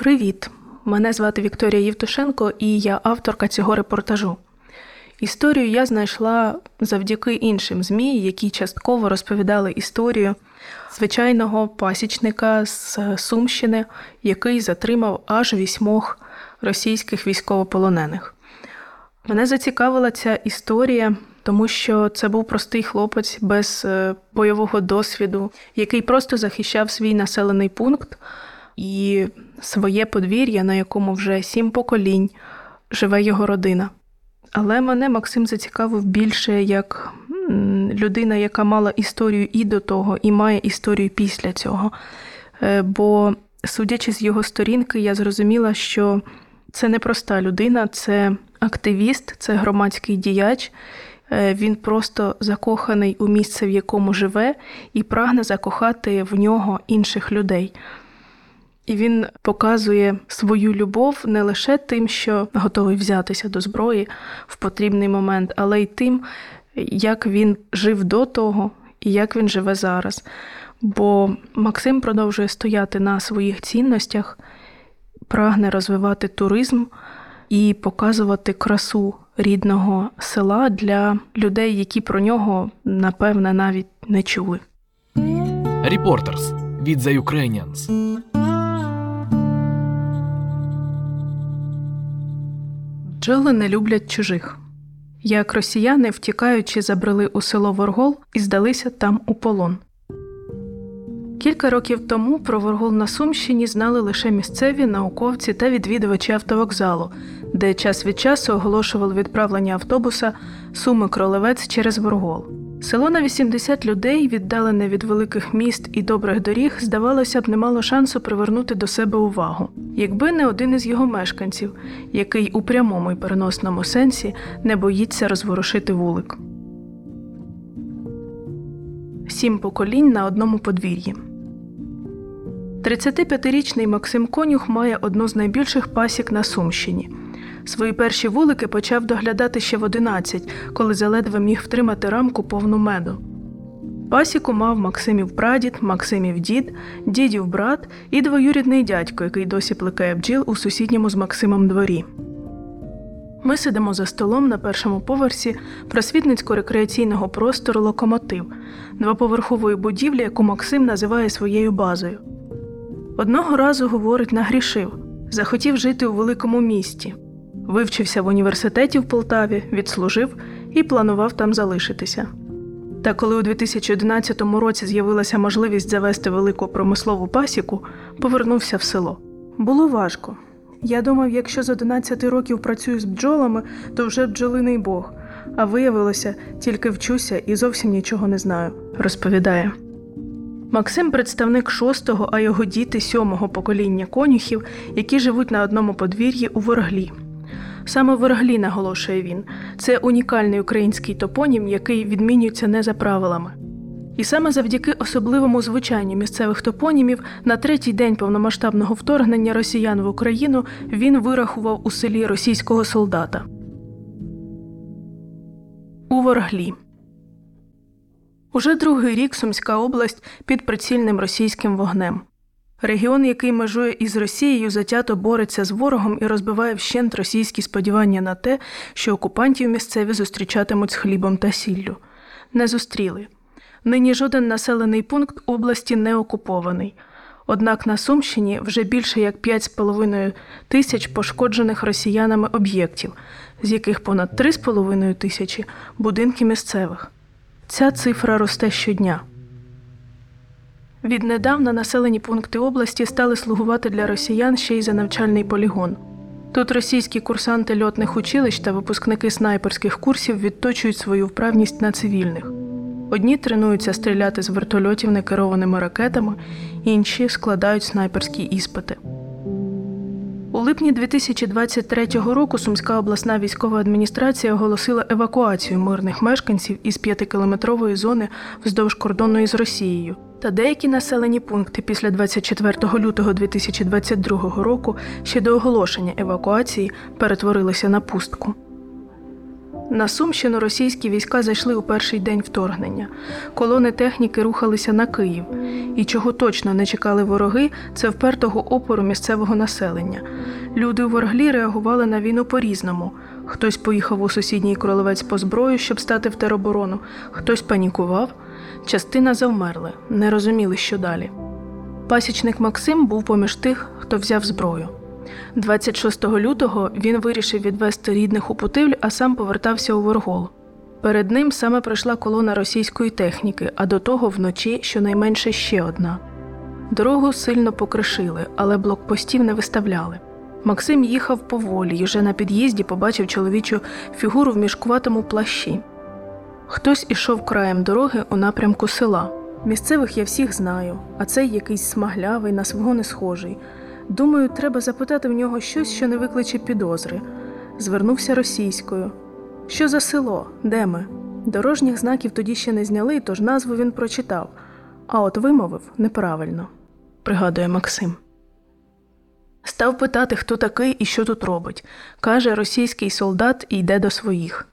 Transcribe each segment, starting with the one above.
Привіт! Мене звати Вікторія Євтушенко і я авторка цього репортажу. Історію я знайшла завдяки іншим ЗМІ, які частково розповідали історію звичайного пасічника з Сумщини, який затримав аж вісьмох російських військовополонених. Мене зацікавила ця історія, тому що це був простий хлопець без е, бойового досвіду, який просто захищав свій населений пункт і своє подвір'я, на якому вже сім поколінь живе його родина. Але мене Максим зацікавив більше як людина, яка мала історію і до того, і має історію після цього. Е, бо, судячи з його сторінки, я зрозуміла, що це не проста людина, це активіст, це громадський діяч. Е, він просто закоханий у місце, в якому живе, і прагне закохати в нього інших людей. І він показує свою любов не лише тим, що готовий взятися до зброї в потрібний момент, але й тим, як він жив до того і як він живе зараз. Бо Максим продовжує стояти на своїх цінностях, прагне розвивати туризм і показувати красу рідного села для людей, які про нього напевне навіть не чули. Reporters від The Ukrainians. Бджоли не люблять чужих. Як росіяни, втікаючи, забрели у село Воргол і здалися там у полон. Кілька років тому про Воргол на Сумщині знали лише місцеві науковці та відвідувачі автовокзалу, де час від часу оголошували відправлення автобуса Суми Кролевець через Воргол. Село на 80 людей, віддалене від великих міст і добрих доріг, здавалося б, не мало шансу привернути до себе увагу, якби не один із його мешканців, який у прямому й переносному сенсі не боїться розворушити вулик. Сім поколінь на одному подвір'ї. 35-річний Максим Конюх має одну з найбільших пасік на Сумщині. Свої перші вулики почав доглядати ще в 11, коли заледве міг втримати рамку повну меду. Пасіку мав Максимів прадід, Максимів дід, дідів брат і двоюрідний дядько, який досі плекає бджіл у сусідньому з Максимом дворі. Ми сидимо за столом на першому поверсі просвітницько-рекреаційного простору Локомотив, двоповерхової будівлі, яку Максим називає своєю базою. Одного разу, говорить, нагрішив, захотів жити у великому місті. Вивчився в університеті в Полтаві, відслужив і планував там залишитися. Та коли у 2011 році з'явилася можливість завести велику промислову пасіку, повернувся в село. Було важко. Я думав, якщо з 11 років працюю з бджолами, то вже бджолиний бог, а виявилося, тільки вчуся і зовсім нічого не знаю, розповідає. Максим представник шостого, а його діти сьомого покоління конюхів, які живуть на одному подвір'ї у Ворглі. Саме Ворглі, наголошує він, це унікальний український топонім, який відмінюється не за правилами. І саме завдяки особливому звучанню місцевих топонімів на третій день повномасштабного вторгнення росіян в Україну він вирахував у селі російського солдата. У Ворглі. Уже другий рік Сумська область під прицільним російським вогнем. Регіон, який межує із Росією, затято бореться з ворогом і розбиває вщент російські сподівання на те, що окупантів місцеві зустрічатимуть з хлібом та сіллю. Не зустріли. Нині жоден населений пункт області не окупований. Однак на Сумщині вже більше як 5,5 тисяч пошкоджених росіянами об'єктів, з яких понад 3,5 тисячі будинки місцевих. Ця цифра росте щодня. Віднедавна населені пункти області стали слугувати для росіян ще й за навчальний полігон. Тут російські курсанти льотних училищ та випускники снайперських курсів відточують свою вправність на цивільних. Одні тренуються стріляти з вертольотів некерованими ракетами, інші складають снайперські іспити. У липні 2023 року Сумська обласна військова адміністрація оголосила евакуацію мирних мешканців із п'ятикілометрової зони вздовж кордону із Росією. Та деякі населені пункти після 24 лютого 2022 року ще до оголошення евакуації перетворилися на пустку. На Сумщину російські війська зайшли у перший день вторгнення. Колони техніки рухалися на Київ. І чого точно не чекали вороги, це впертого опору місцевого населення. Люди у Ворглі реагували на війну по-різному. Хтось поїхав у сусідній кролевець по зброю, щоб стати в тероборону, хтось панікував. Частина завмерли, не розуміли, що далі. Пасічник Максим був поміж тих, хто взяв зброю. 26 лютого він вирішив відвести рідних у Путивль, а сам повертався у Воргол. Перед ним саме пройшла колона російської техніки, а до того вночі щонайменше ще одна. Дорогу сильно покришили, але блокпостів не виставляли. Максим їхав поволі і вже на під'їзді побачив чоловічу фігуру в мішкуватому плащі. Хтось ішов краєм дороги у напрямку села. Місцевих я всіх знаю, а цей якийсь смаглявий, на свого не схожий. Думаю, треба запитати в нього щось, що не викличе підозри. Звернувся російською. Що за село? Де ми? Дорожніх знаків тоді ще не зняли, тож назву він прочитав, а от вимовив неправильно, пригадує Максим. Став питати, хто такий і що тут робить. Каже, російський солдат і йде до своїх.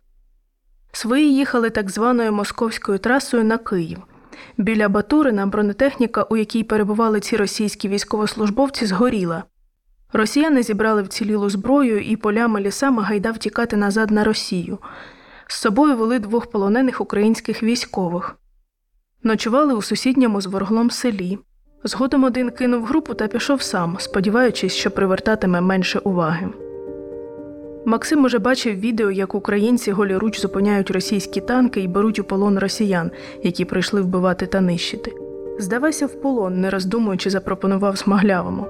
Свої їхали так званою московською трасою на Київ. Біля Батурина бронетехніка, у якій перебували ці російські військовослужбовці, згоріла. Росіяни зібрали вцілілу зброю і полями лісами гайда втікати назад на Росію. З собою вели двох полонених українських військових. Ночували у сусідньому з ворглом селі. Згодом один кинув групу та пішов сам, сподіваючись, що привертатиме менше уваги. Максим уже бачив відео, як українці голіруч зупиняють російські танки і беруть у полон росіян, які прийшли вбивати та нищити. Здавайся в полон, не роздумуючи, запропонував Смаглявому.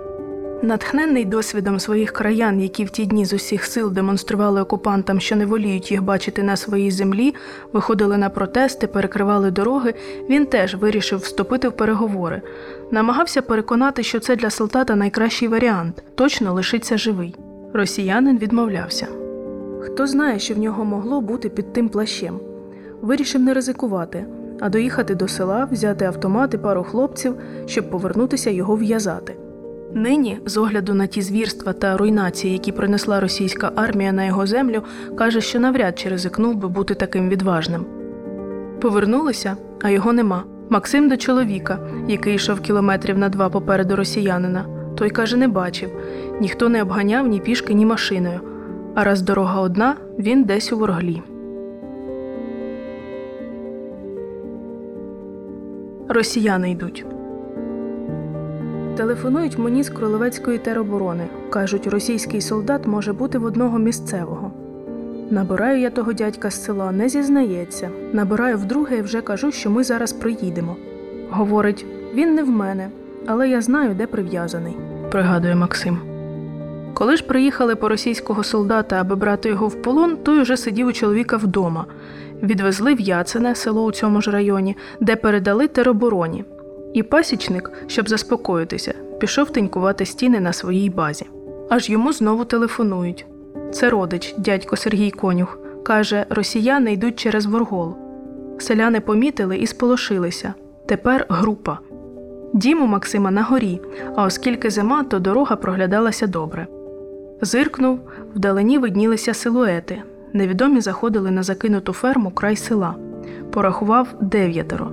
Натхненний досвідом своїх краян, які в ті дні з усіх сил демонстрували окупантам, що не воліють їх бачити на своїй землі, виходили на протести, перекривали дороги, він теж вирішив вступити в переговори. Намагався переконати, що це для солдата найкращий варіант точно лишиться живий. Росіянин відмовлявся. Хто знає, що в нього могло бути під тим плащем. Вирішив не ризикувати, а доїхати до села, взяти автомат і пару хлопців, щоб повернутися його в'язати. Нині, з огляду на ті звірства та руйнації, які принесла російська армія на його землю, каже, що навряд чи ризикнув би бути таким відважним. Повернулися, а його нема. Максим до чоловіка, який йшов кілометрів на два попереду росіянина. Той каже, не бачив, ніхто не обганяв ні пішки, ні машиною. А раз дорога одна, він десь у ворглі. Росіяни йдуть. Телефонують мені з Кролевецької тероборони. Кажуть, російський солдат може бути в одного місцевого. Набираю я того дядька з села, не зізнається. Набираю вдруге і вже кажу, що ми зараз приїдемо. Говорить, він не в мене, але я знаю, де прив'язаний, пригадує Максим. Коли ж приїхали по російського солдата, аби брати його в полон, той уже сидів у чоловіка вдома. Відвезли в Яцене, село у цьому ж районі, де передали теробороні. І пасічник, щоб заспокоїтися, пішов тенькувати стіни на своїй базі. Аж йому знову телефонують. Це родич, дядько Сергій Конюх. Каже, росіяни йдуть через Воргол. Селяни помітили і сполошилися. Тепер група. Дім у Максима на горі, а оскільки зима, то дорога проглядалася добре. Зиркнув, вдалині виднілися силуети. Невідомі заходили на закинуту ферму край села. Порахував дев'ятеро.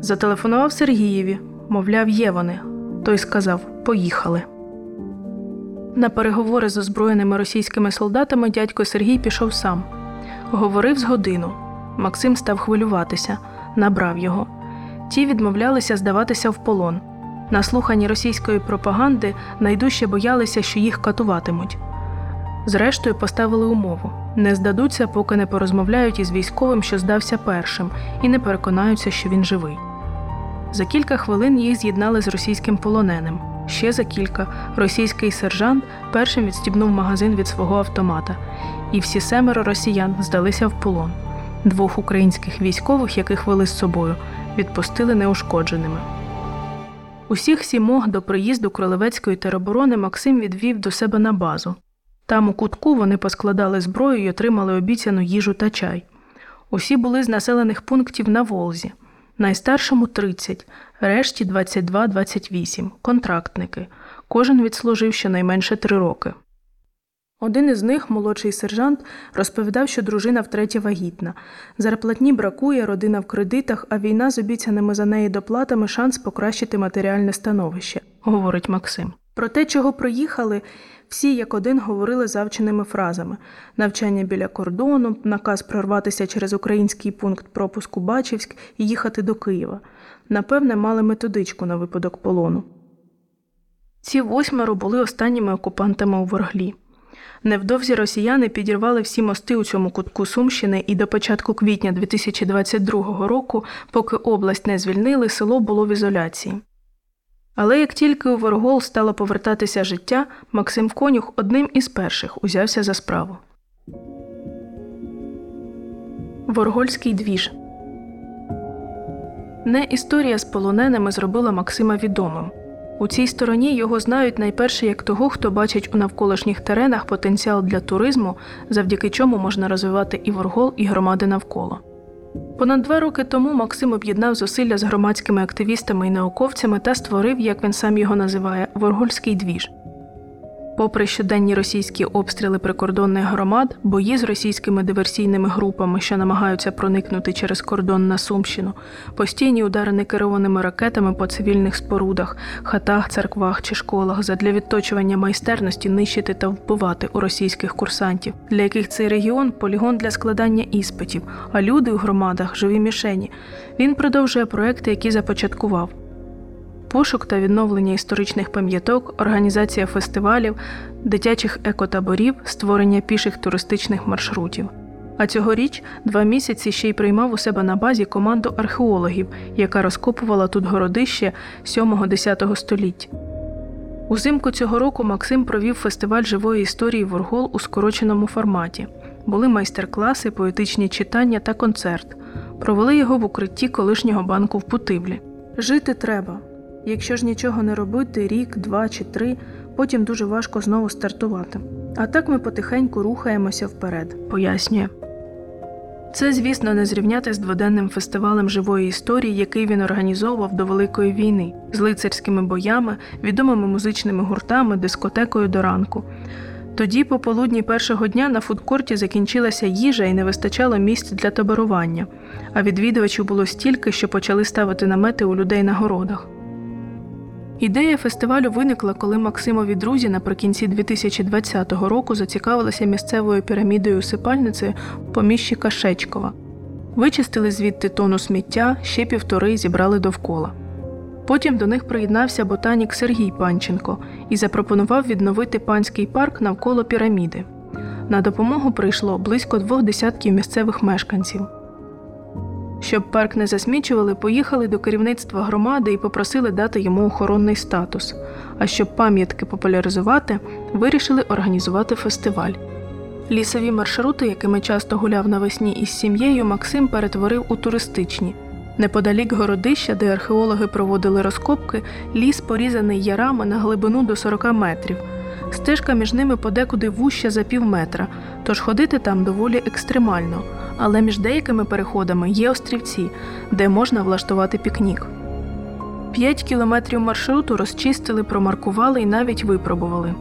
Зателефонував Сергієві, мовляв, є вони. Той сказав Поїхали. На переговори з озброєними російськими солдатами дядько Сергій пішов сам. Говорив з годину. Максим став хвилюватися, набрав його. Ті відмовлялися здаватися в полон. Наслухані російської пропаганди найдужче боялися, що їх катуватимуть. Зрештою, поставили умову не здадуться, поки не порозмовляють із військовим, що здався першим, і не переконаються, що він живий. За кілька хвилин їх з'єднали з російським полоненим. Ще за кілька російський сержант першим відстібнув магазин від свого автомата, і всі семеро росіян здалися в полон. Двох українських військових, яких вели з собою, відпустили неушкодженими. Усіх сімох до приїзду Кролевецької тероборони Максим відвів до себе на базу. Там у кутку вони поскладали зброю і отримали обіцяну їжу та чай. Усі були з населених пунктів на Волзі. Найстаршому 30, решті 22-28, контрактники. Кожен відслужив щонайменше три роки. Один із них, молодший сержант, розповідав, що дружина втретє вагітна. Зарплатні бракує, родина в кредитах, а війна з обіцяними за неї доплатами шанс покращити матеріальне становище, говорить Максим. Про те, чого проїхали, всі як один говорили завченими фразами: навчання біля кордону, наказ прорватися через український пункт пропуску Бачівськ і їхати до Києва. Напевне, мали методичку на випадок полону. Ці восьмеро були останніми окупантами у Ворглі. Невдовзі росіяни підірвали всі мости у цьому кутку Сумщини, і до початку квітня 2022 року, поки область не звільнили, село було в ізоляції. Але як тільки у Воргол стало повертатися життя, Максим Конюх одним із перших узявся за справу. Воргольський двіж не історія з полоненими зробила Максима відомим. У цій стороні його знають найперше як того, хто бачить у навколишніх теренах потенціал для туризму, завдяки чому можна розвивати і Воргол, і громади навколо. Понад два роки тому Максим об'єднав зусилля з громадськими активістами і науковцями та створив, як він сам його називає, Воргольський двіж. Попри щоденні російські обстріли прикордонних громад, бої з російськими диверсійними групами, що намагаються проникнути через кордон на Сумщину, постійні удари некерованими ракетами по цивільних спорудах, хатах, церквах чи школах задля відточування майстерності нищити та вбивати у російських курсантів, для яких цей регіон полігон для складання іспитів, а люди у громадах живі мішені. Він продовжує проекти, які започаткував пошук та відновлення історичних пам'яток, організація фестивалів, дитячих екотаборів, створення піших туристичних маршрутів. А цьогоріч два місяці ще й приймав у себе на базі команду археологів, яка розкопувала тут городище 7-10 століть. Узимку цього року Максим провів фестиваль живої історії Воргол у скороченому форматі. Були майстер-класи, поетичні читання та концерт. Провели його в укритті колишнього банку в Путивлі. Жити треба. Якщо ж нічого не робити, рік, два чи три, потім дуже важко знову стартувати. А так ми потихеньку рухаємося вперед, пояснює. Це, звісно, не зрівняти з дводенним фестивалем живої історії, який він організовував до Великої війни, з лицарськими боями, відомими музичними гуртами, дискотекою до ранку. Тоді, пополудні першого дня на фудкорті закінчилася їжа і не вистачало місць для таборування, а відвідувачів було стільки, що почали ставити намети у людей на городах. Ідея фестивалю виникла, коли Максимові друзі наприкінці 2020 року зацікавилися місцевою пірамідою усипальницею поміщика Шечкова. Вичистили звідти тону сміття, ще півтори зібрали довкола. Потім до них приєднався ботанік Сергій Панченко і запропонував відновити панський парк навколо піраміди. На допомогу прийшло близько двох десятків місцевих мешканців. Щоб парк не засмічували, поїхали до керівництва громади і попросили дати йому охоронний статус. А щоб пам'ятки популяризувати, вирішили організувати фестиваль. Лісові маршрути, якими часто гуляв навесні із сім'єю, Максим перетворив у туристичні. Неподалік городища, де археологи проводили розкопки, ліс порізаний ярами на глибину до 40 метрів. Стежка між ними подекуди вуща за пів метра, тож ходити там доволі екстремально але між деякими переходами є острівці, де можна влаштувати пікнік. П'ять кілометрів маршруту розчистили, промаркували і навіть випробували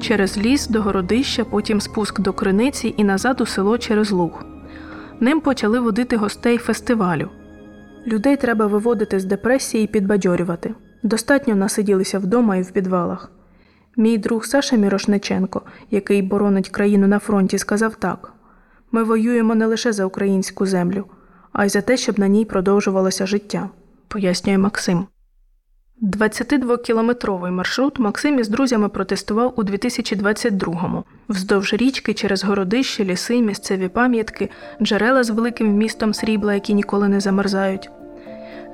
через ліс до городища, потім спуск до криниці і назад у село через луг. Ним почали водити гостей фестивалю. Людей треба виводити з депресії і підбадьорювати. Достатньо насиділися вдома і в підвалах. Мій друг Саша Мірошниченко, який боронить країну на фронті, сказав так ми воюємо не лише за українську землю, а й за те, щоб на ній продовжувалося життя, пояснює Максим. 22-кілометровий маршрут Максим із друзями протестував у 2022-му. Вздовж річки через городище, ліси, місцеві пам'ятки, джерела з великим вмістом срібла, які ніколи не замерзають.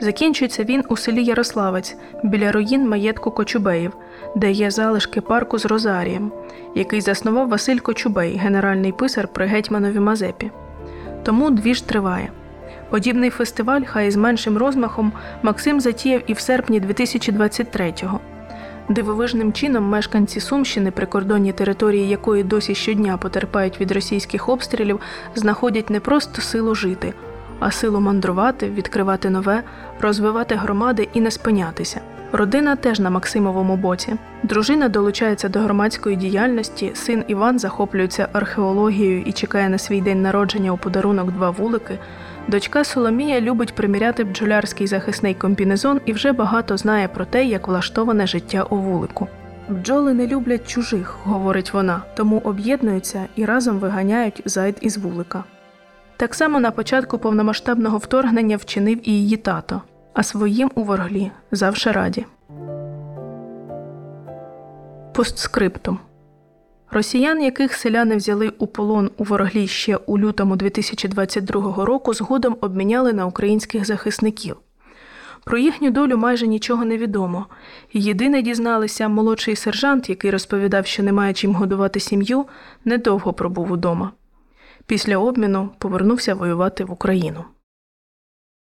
Закінчується він у селі Ярославець біля руїн маєтку Кочубеїв, де є залишки парку з Розарієм, який заснував Василь Кочубей, генеральний писар при гетьманові Мазепі. Тому двіж триває. Подібний фестиваль, хай з меншим розмахом, Максим затіяв і в серпні 2023-го. Дивовижним чином мешканці Сумщини, прикордонні території якої досі щодня потерпають від російських обстрілів, знаходять не просто силу жити, а силу мандрувати, відкривати нове, розвивати громади і не спинятися. Родина теж на Максимовому боці. Дружина долучається до громадської діяльності, син Іван захоплюється археологією і чекає на свій день народження у подарунок два вулики. Дочка Соломія любить приміряти бджолярський захисний комбінезон і вже багато знає про те, як влаштоване життя у вулику. Бджоли не люблять чужих, говорить вона, тому об'єднуються і разом виганяють зайд із вулика. Так само на початку повномасштабного вторгнення вчинив і її тато, а своїм у ворглі завше раді. Постскриптум. Росіян, яких селяни взяли у полон у вороглі ще у лютому 2022 року, згодом обміняли на українських захисників. Про їхню долю майже нічого не відомо. Єдине дізналися, молодший сержант, який розповідав, що немає чим годувати сім'ю, недовго пробув удома. Після обміну повернувся воювати в Україну.